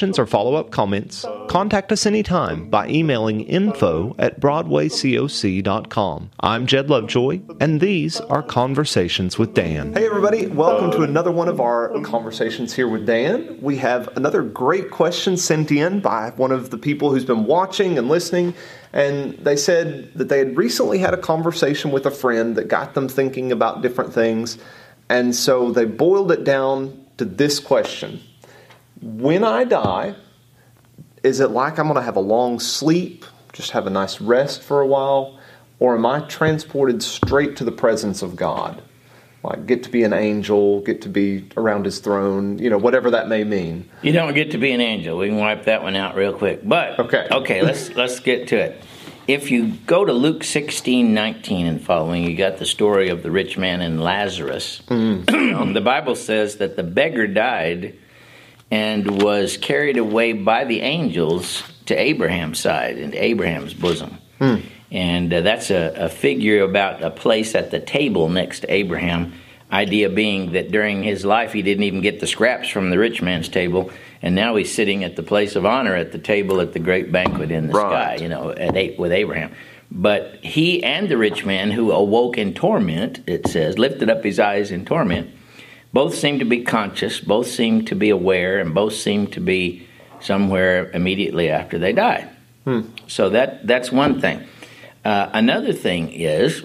questions or follow up comments, contact us anytime by emailing info at BroadwayCoc.com. I'm Jed Lovejoy, and these are Conversations with Dan. Hey, everybody, welcome to another one of our Conversations here with Dan. We have another great question sent in by one of the people who's been watching and listening. And they said that they had recently had a conversation with a friend that got them thinking about different things. And so they boiled it down to this question when I die, is it like I'm going to have a long sleep, just have a nice rest for a while, or am I transported straight to the presence of God? Like, get to be an angel, get to be around his throne, you know, whatever that may mean. You don't get to be an angel. We can wipe that one out real quick. But, okay, okay let's, let's get to it. If you go to Luke 16, 19 and following, you got the story of the rich man and Lazarus. Mm. the Bible says that the beggar died and was carried away by the angels to Abraham's side, into Abraham's bosom. Hmm. And uh, that's a, a, figure about a place at the table next to Abraham. Idea being that during his life he didn't even get the scraps from the rich man's table, and now he's sitting at the place of honor at the table at the great banquet in the right. sky, you know, at, with Abraham. But he and the rich man who awoke in torment, it says, lifted up his eyes in torment, both seem to be conscious, both seem to be aware, and both seem to be somewhere immediately after they died. Hmm. So that that's one thing. Uh, another thing is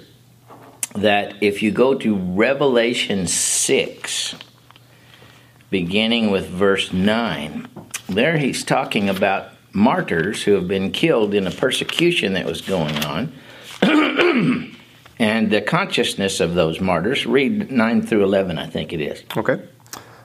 that if you go to Revelation six, beginning with verse nine, there he's talking about martyrs who have been killed in a persecution that was going on. and the consciousness of those martyrs. Read 9 through 11, I think it is. Okay.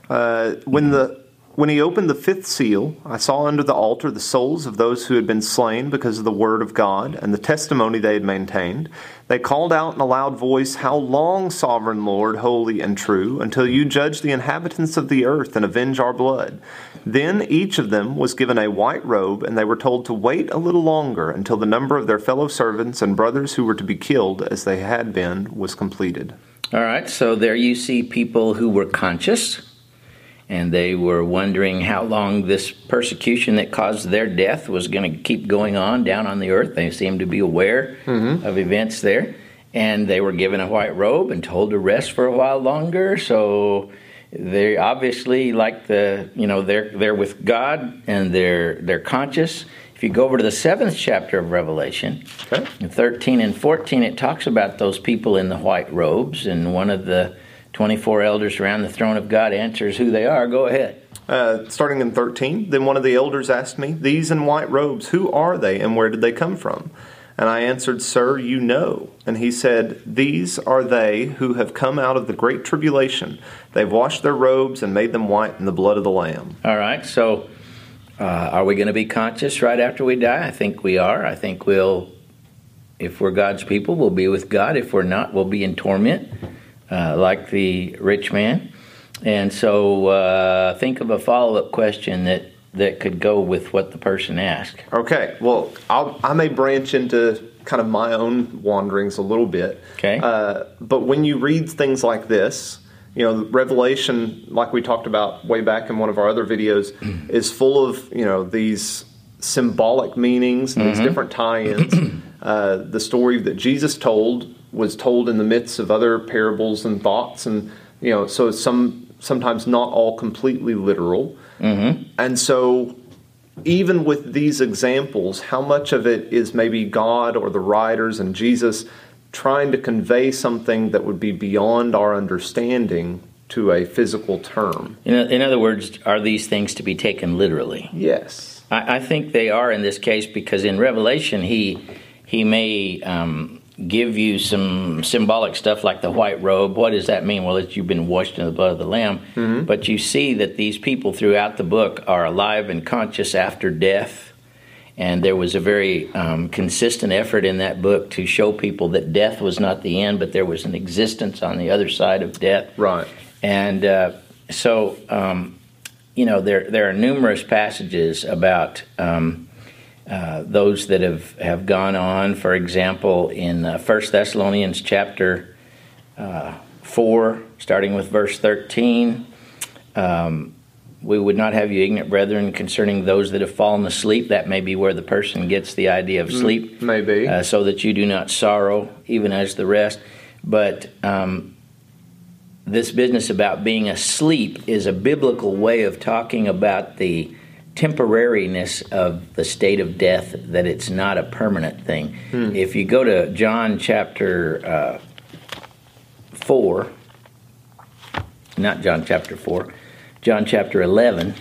Uh, when the when he opened the fifth seal, I saw under the altar the souls of those who had been slain because of the word of God and the testimony they had maintained. They called out in a loud voice, How long, sovereign Lord, holy and true, until you judge the inhabitants of the earth and avenge our blood? Then each of them was given a white robe, and they were told to wait a little longer until the number of their fellow servants and brothers who were to be killed, as they had been, was completed. All right, so there you see people who were conscious, and they were wondering how long this persecution that caused their death was going to keep going on down on the earth. They seemed to be aware mm-hmm. of events there, and they were given a white robe and told to rest for a while longer. So they obviously like the you know they're they're with God and they're they're conscious. If you go over to the seventh chapter of Revelation, okay. 13 and 14, it talks about those people in the white robes, and one of the 24 elders around the throne of God answers who they are. Go ahead. Uh, starting in 13, then one of the elders asked me, These in white robes, who are they and where did they come from? And I answered, Sir, you know. And he said, These are they who have come out of the great tribulation. They've washed their robes and made them white in the blood of the Lamb. All right, so uh, are we going to be conscious right after we die? I think we are. I think we'll, if we're God's people, we'll be with God. If we're not, we'll be in torment, uh, like the rich man. And so uh, think of a follow up question that that could go with what the person asked. Okay, well, I'll, i may branch into kind of my own wanderings a little bit. Okay. Uh, but when you read things like this, you know, Revelation, like we talked about way back in one of our other videos, is full of, you know, these symbolic meanings mm-hmm. these different tie ins. Uh, the story that Jesus told was told in the midst of other parables and thoughts, and, you know, so some sometimes not all completely literal. Mm-hmm. And so, even with these examples, how much of it is maybe God or the writers and Jesus trying to convey something that would be beyond our understanding to a physical term? In, in other words, are these things to be taken literally? Yes. I, I think they are in this case because in Revelation, he, he may um, give you some symbolic stuff like the white robe. What does that mean? Well, it's you've been washed in the blood of the Lamb. Mm-hmm. But you see that these people throughout the book are alive and conscious after death. And there was a very um, consistent effort in that book to show people that death was not the end, but there was an existence on the other side of death. Right. And uh, so, um, you know, there there are numerous passages about um, uh, those that have, have gone on. For example, in uh, 1 Thessalonians chapter uh, 4, starting with verse 13, um, we would not have you ignorant, brethren, concerning those that have fallen asleep. That may be where the person gets the idea of sleep. maybe. Uh, so that you do not sorrow, even as the rest. But um, this business about being asleep is a biblical way of talking about the temporariness of the state of death, that it's not a permanent thing. If you go to John chapter uh, 4, not John chapter 4, John chapter 11,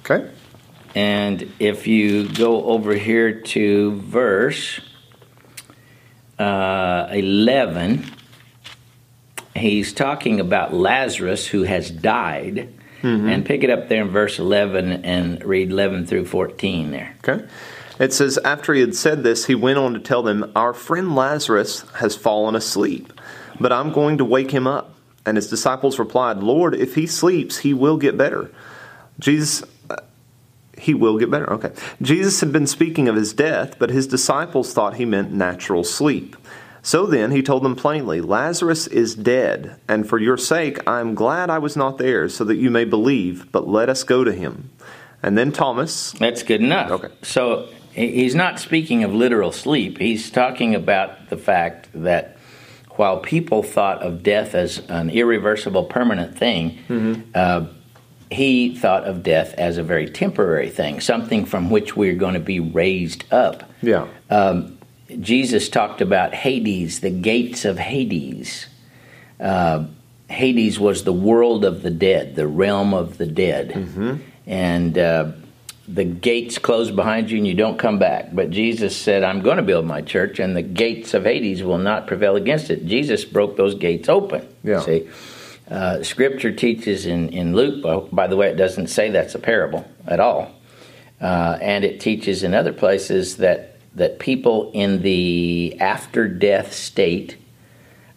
Okay. and if you go over here to verse uh, 11, he's talking about Lazarus who has died. And pick it up there in verse 11 and read 11 through 14 there. Okay. It says, After he had said this, he went on to tell them, Our friend Lazarus has fallen asleep, but I'm going to wake him up. And his disciples replied, Lord, if he sleeps, he will get better. Jesus. uh, He will get better. Okay. Jesus had been speaking of his death, but his disciples thought he meant natural sleep. So then he told them plainly, Lazarus is dead, and for your sake I am glad I was not there, so that you may believe, but let us go to him. And then Thomas, That's good enough. Okay. So he's not speaking of literal sleep. He's talking about the fact that while people thought of death as an irreversible, permanent thing, uh, he thought of death as a very temporary thing, something from which we're going to be raised up. yeah, Um, Jesus talked about Hades, the gates of Hades. Uh, Hades was the world of the dead, the realm of the dead. And uh, the gates close behind you and you don't come back. But Jesus said, I'm going to build my church, and the gates of Hades will not prevail against it. Jesus broke those gates open. Yeah. See? Uh, scripture teaches in, in Luke, well, by the way, it doesn't say that's a parable at all. Uh, and it teaches in other places that that people in the after death state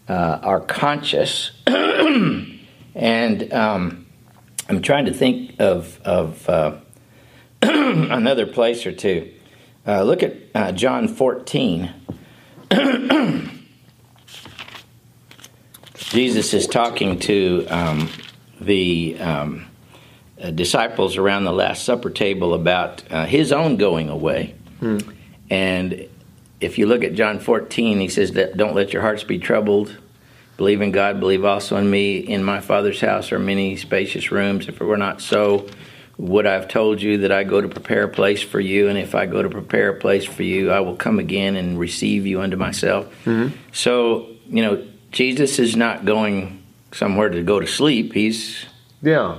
uh, are conscious, and um, I'm trying to think of of uh, another place or two. Uh, look at uh, John 14. Jesus is talking to um, the um, uh, disciples around the Last Supper table about uh, his own going away. And if you look at John 14, he says that don't let your hearts be troubled. Believe in God, believe also in me. In my Father's house are many spacious rooms. If it were not so, would I have told you that I go to prepare a place for you? And if I go to prepare a place for you, I will come again and receive you unto myself. So, you know, Jesus is not going somewhere to go to sleep. He's yeah,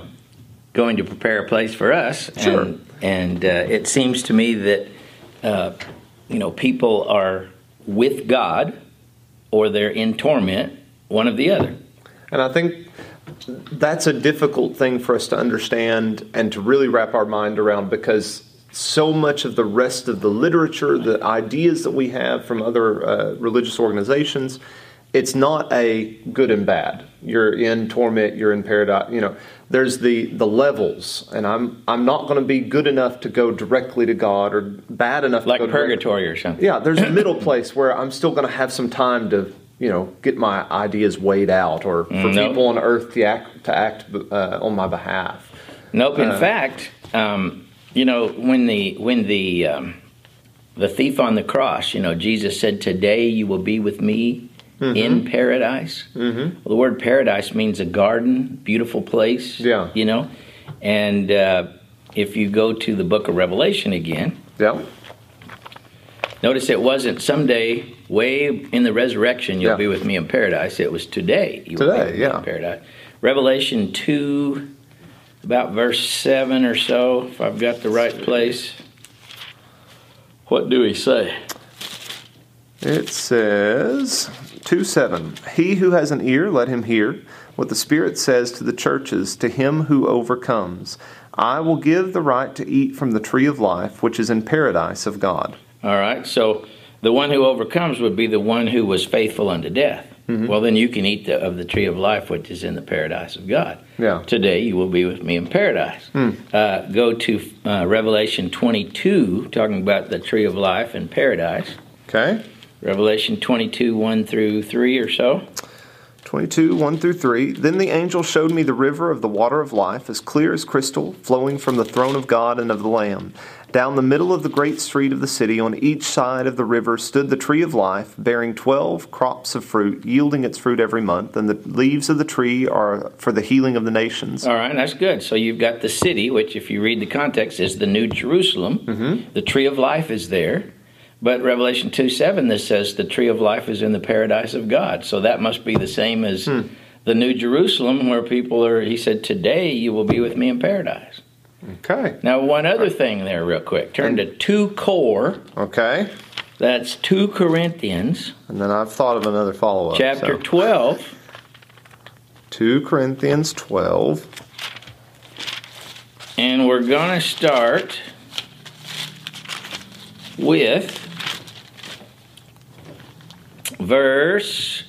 going to prepare a place for us. Sure. And, and uh, it seems to me that, uh, you know, people are with God or they're in torment, one of the other. And I think that's a difficult thing for us to understand and to really wrap our mind around because so much of the rest of the literature, the ideas that we have from other uh, religious organizations, it's not a good and bad. You're in torment, you're in paradise. You know, there's the the levels, and I'm I'm not going to be good enough to go directly to God or bad enough Like to go purgatory or something. yeah, there's a middle place where I'm still going to have some time to, you know, get my ideas weighed out, or for Mm, no. people on earth to act to act uh, on my behalf. Nope. In Uh, fact, um, you know, when the when the um, the thief on the cross, you know, Jesus said, "Today you will be with me in paradise." Mm-hmm. Well, the word paradise means a garden, beautiful place. Yeah. You know, and uh, if you go to the Book of Revelation again, Yeah, notice it wasn't someday way in the resurrection you'll Yeah. be with me in paradise. It was today. You will be Today, yeah. in paradise. Revelation two about verse 7 or so, if I've got the right place. What do we say? It says 2 7. He who has an ear, let him hear what the Spirit says to the churches, to him who overcomes. I will give the right to eat from the tree of life, which is in paradise of God. All right, so the one who overcomes would be the one who was faithful unto death. Mm-hmm. Well, then you can eat the, of the tree of life, which is in the paradise of God. Yeah. Today you will be with me in paradise. Mm. Uh, go to uh, Revelation 22, talking about the tree of life in paradise. Okay. Revelation 22, 1 through 3 or so. 22, 1 through 3. Then the angel showed me the river of the water of life, as clear as crystal, flowing from the throne of God and of the Lamb. Down the middle of the great street of the city, on each side of the river, stood the tree of life, bearing twelve crops of fruit, yielding its fruit every month, and the leaves of the tree are for the healing of the nations. All right, that's good. So you've got the city, which, if you read the context, is the New Jerusalem. Mm-hmm. The tree of life is there. But Revelation 2 7, this says the tree of life is in the paradise of God. So that must be the same as hmm. the New Jerusalem, where people are, he said, Today you will be with me in paradise. Okay. Now, one other thing there, real quick. Turn to 2 Cor. Okay. That's 2 Corinthians. And then I've thought of another follow up. Chapter so. 12. 2 Corinthians 12. And we're going to start with verse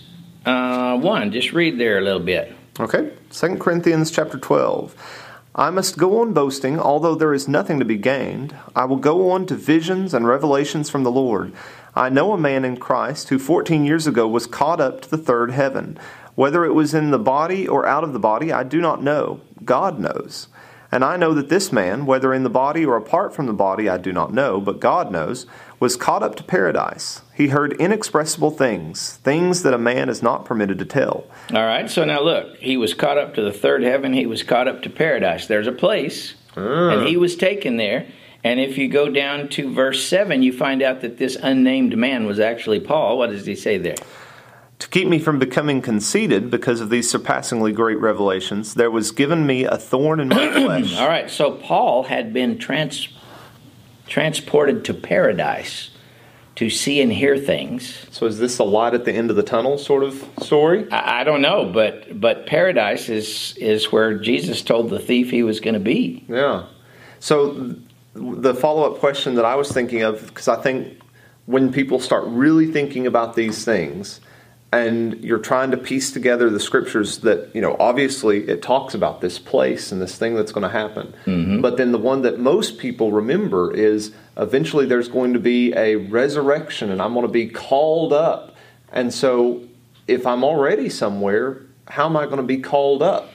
uh, 1. Just read there a little bit. Okay. 2 Corinthians chapter 12. I must go on boasting, although there is nothing to be gained. I will go on to visions and revelations from the Lord. I know a man in Christ who 14 years ago was caught up to the third heaven. Whether it was in the body or out of the body, I do not know. God knows. And I know that this man, whether in the body or apart from the body, I do not know, but God knows, was caught up to paradise. He heard inexpressible things, things that a man is not permitted to tell. All right, so now look, he was caught up to the third heaven, he was caught up to paradise. There's a place, mm. and he was taken there. And if you go down to verse 7, you find out that this unnamed man was actually Paul. What does he say there? To keep me from becoming conceited because of these surpassingly great revelations, there was given me a thorn in my flesh. All right, so Paul had been trans- transported to paradise to see and hear things. So is this a light at the end of the tunnel sort of story? I, I don't know, but but paradise is is where Jesus told the thief he was going to be. Yeah. So the follow up question that I was thinking of, because I think when people start really thinking about these things, and you're trying to piece together the scriptures that you know obviously it talks about this place and this thing that's going to happen mm-hmm. but then the one that most people remember is eventually there's going to be a resurrection and i'm going to be called up and so if i'm already somewhere how am i going to be called up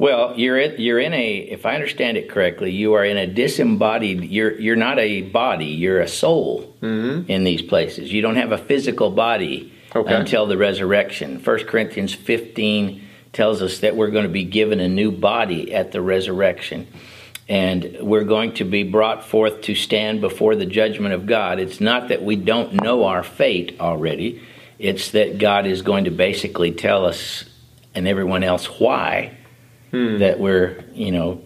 well, you're in, you're in a if I understand it correctly, you are in a disembodied. You're you're not a body. You're a soul mm-hmm. in these places. You don't have a physical body okay. until the resurrection. 1 Corinthians 15 tells us that we're going to be given a new body at the resurrection. And we're going to be brought forth to stand before the judgment of God. It's not that we don't know our fate already, it's that God is going to basically tell us and everyone else why hmm. that we're, you know,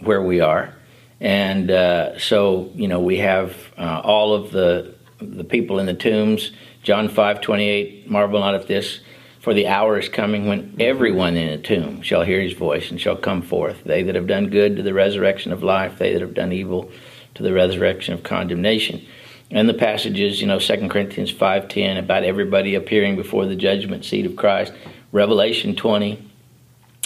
where we are. And uh, so, you know, we have uh, all of the the people in the tombs John 5 28, marvel not at this, for the hour is coming when everyone in a tomb shall hear his voice and shall come forth. They that have done good to the resurrection of life, they that have done evil to the resurrection of condemnation. And the passages, you know, 2 Corinthians 5.10, about everybody appearing before the judgment seat of Christ. Revelation 20,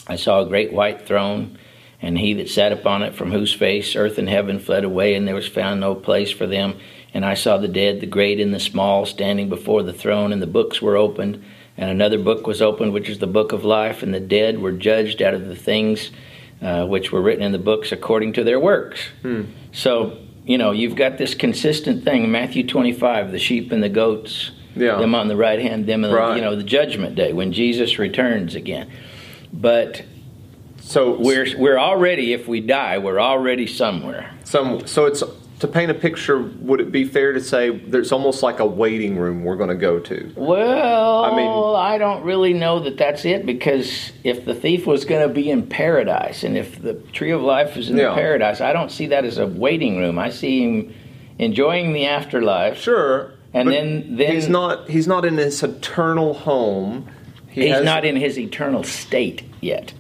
I saw a great white throne, and he that sat upon it, from whose face earth and heaven fled away, and there was found no place for them. And I saw the dead, the great and the small, standing before the throne, and the books were opened. And another book was opened, which is the book of life, and the dead were judged out of the things uh, which were written in the books according to their works. Hmm. So, you know, you've got this consistent thing Matthew 25, the sheep and the goats, yeah. them on the right hand, them, right. you know, the judgment day when Jesus returns again. But so we're we're already if we die we're already somewhere some so it's to paint a picture, would it be fair to say there's almost like a waiting room we're going to go to? Well, I mean, I don't really know that that's it because if the thief was going to be in paradise and if the tree of life is in yeah. paradise, I don't see that as a waiting room. I see him enjoying the afterlife. Sure. And then, then he's not he's not in his eternal home. He he's has- not in his eternal state yet.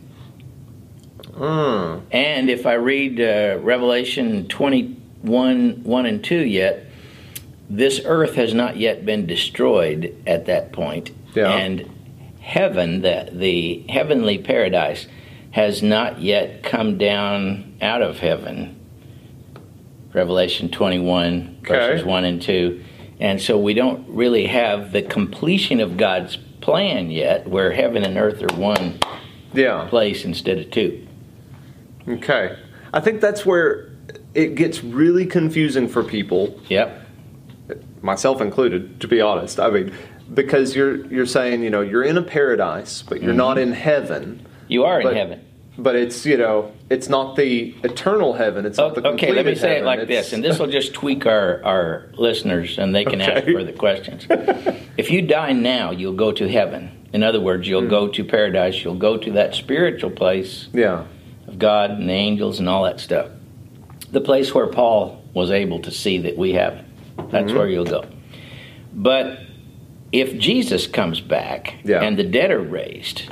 Mm, And if I read uh, Revelation 21 1 1 and 2 yet, this earth has not yet been destroyed at that point. Yeah. And heaven, the, the heavenly paradise, has not yet come down out of heaven. Revelation 21, verses 1 and 2. And so we don't really have the completion of God's plan yet, where heaven and earth are one yeah. place instead of two. Okay. I think that's where it gets really confusing for people, Yep. myself included, to be honest. I mean, because you're you're saying, you know, you're in a paradise, but you're not in heaven. You are in But- heaven. But it's, you know, it's not the eternal heaven. It's not the Okay, let me say it heaven. like It's- this, and this will just tweak our, our listeners and they can ask further questions. if you die now, you'll go to heaven. In other words, you'll Hmm. go to paradise, you'll go to that spiritual place Yeah. of God and the angels and all that stuff. The place where Paul was able to see that we have. That's Mm-hmm. where you'll go. But if Jesus comes back Yeah. and the dead are raised,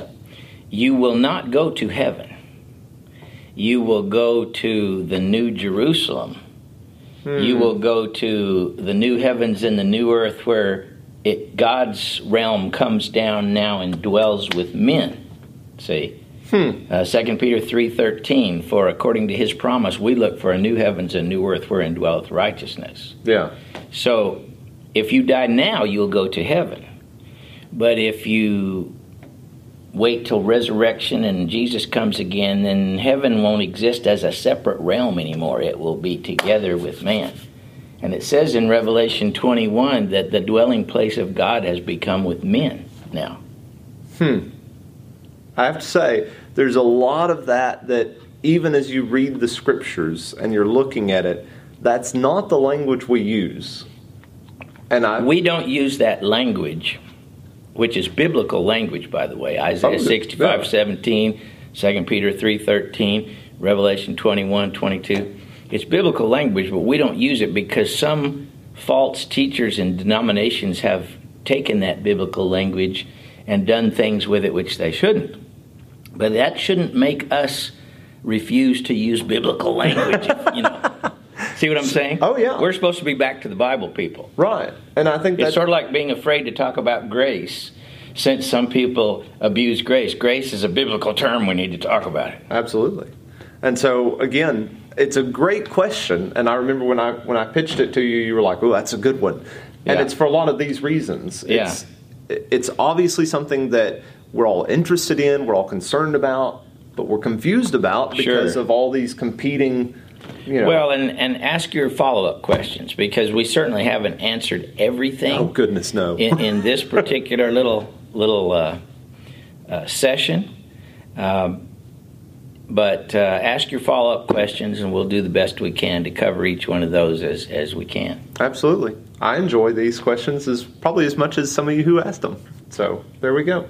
you will not go to heaven. You will go to the new Jerusalem. You Hmm. will go to the new heavens and the new earth where it, God's realm comes down now and dwells with men. See? Uh, 2 Peter 3.13, for according to his promise, we look for a new heavens and new earth wherein dwelleth righteousness. Yeah. So if you die now, you'll go to heaven. But if you wait till resurrection and Jesus comes again, then heaven won't exist as a separate realm anymore. It will be together with man. And it says in Revelation 21 that the dwelling place of God has become with men now. Hmm. I have to say, there's a lot of that that even as you read the scriptures and you're looking at it, that's not the language we use. And I We don't use that language, which is biblical language, by the way. Isaiah Oh, 65, yeah. 17, 2 Peter 3, 13, Revelation 21, 22. It's biblical language, but we don't use it because some false teachers and denominations have taken that biblical language and done things with it which they shouldn't. But that shouldn't make us refuse to use biblical language, you know. See what I'm saying? Oh, yeah. We're supposed to be back to the Bible people. right, and I think It's that's sort of like being afraid to talk about grace, since some people abuse grace. Grace is a biblical term. We need to talk about it. Absolutely. And so again, it's a great question. And I remember when I when I pitched it to you, you were like, "Oh, that's a good one." And Yeah. it's for a lot of these reasons. Yeah. It's it's obviously something that we're all interested in, we're all concerned about, but we're confused about because Sure. of all these competing. You know, Well, and, and ask your follow up questions because we certainly haven't answered everything oh goodness, no. in, in this particular little little uh, uh, session. Um, but uh, ask your follow up questions, and we'll do the best we can to cover each one of those as, as we can. Absolutely. I enjoy these questions as probably as much as some of you who asked them. So there we go.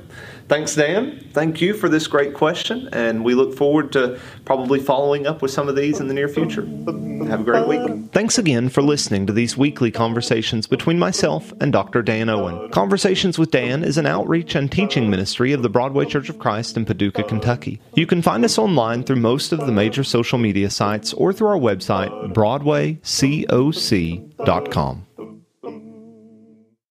Thanks, Dan. Thank you for this great question, and we look forward to probably following up with some of these in the near future. Have a great week. Thanks again for listening to these weekly conversations between myself and Dr. Dan Owen. Conversations with Dan is an outreach and teaching ministry of the Broadway Church of Christ in Paducah, Kentucky. You can find us online through most of the major social media sites or through our website, broadwaycoc.com.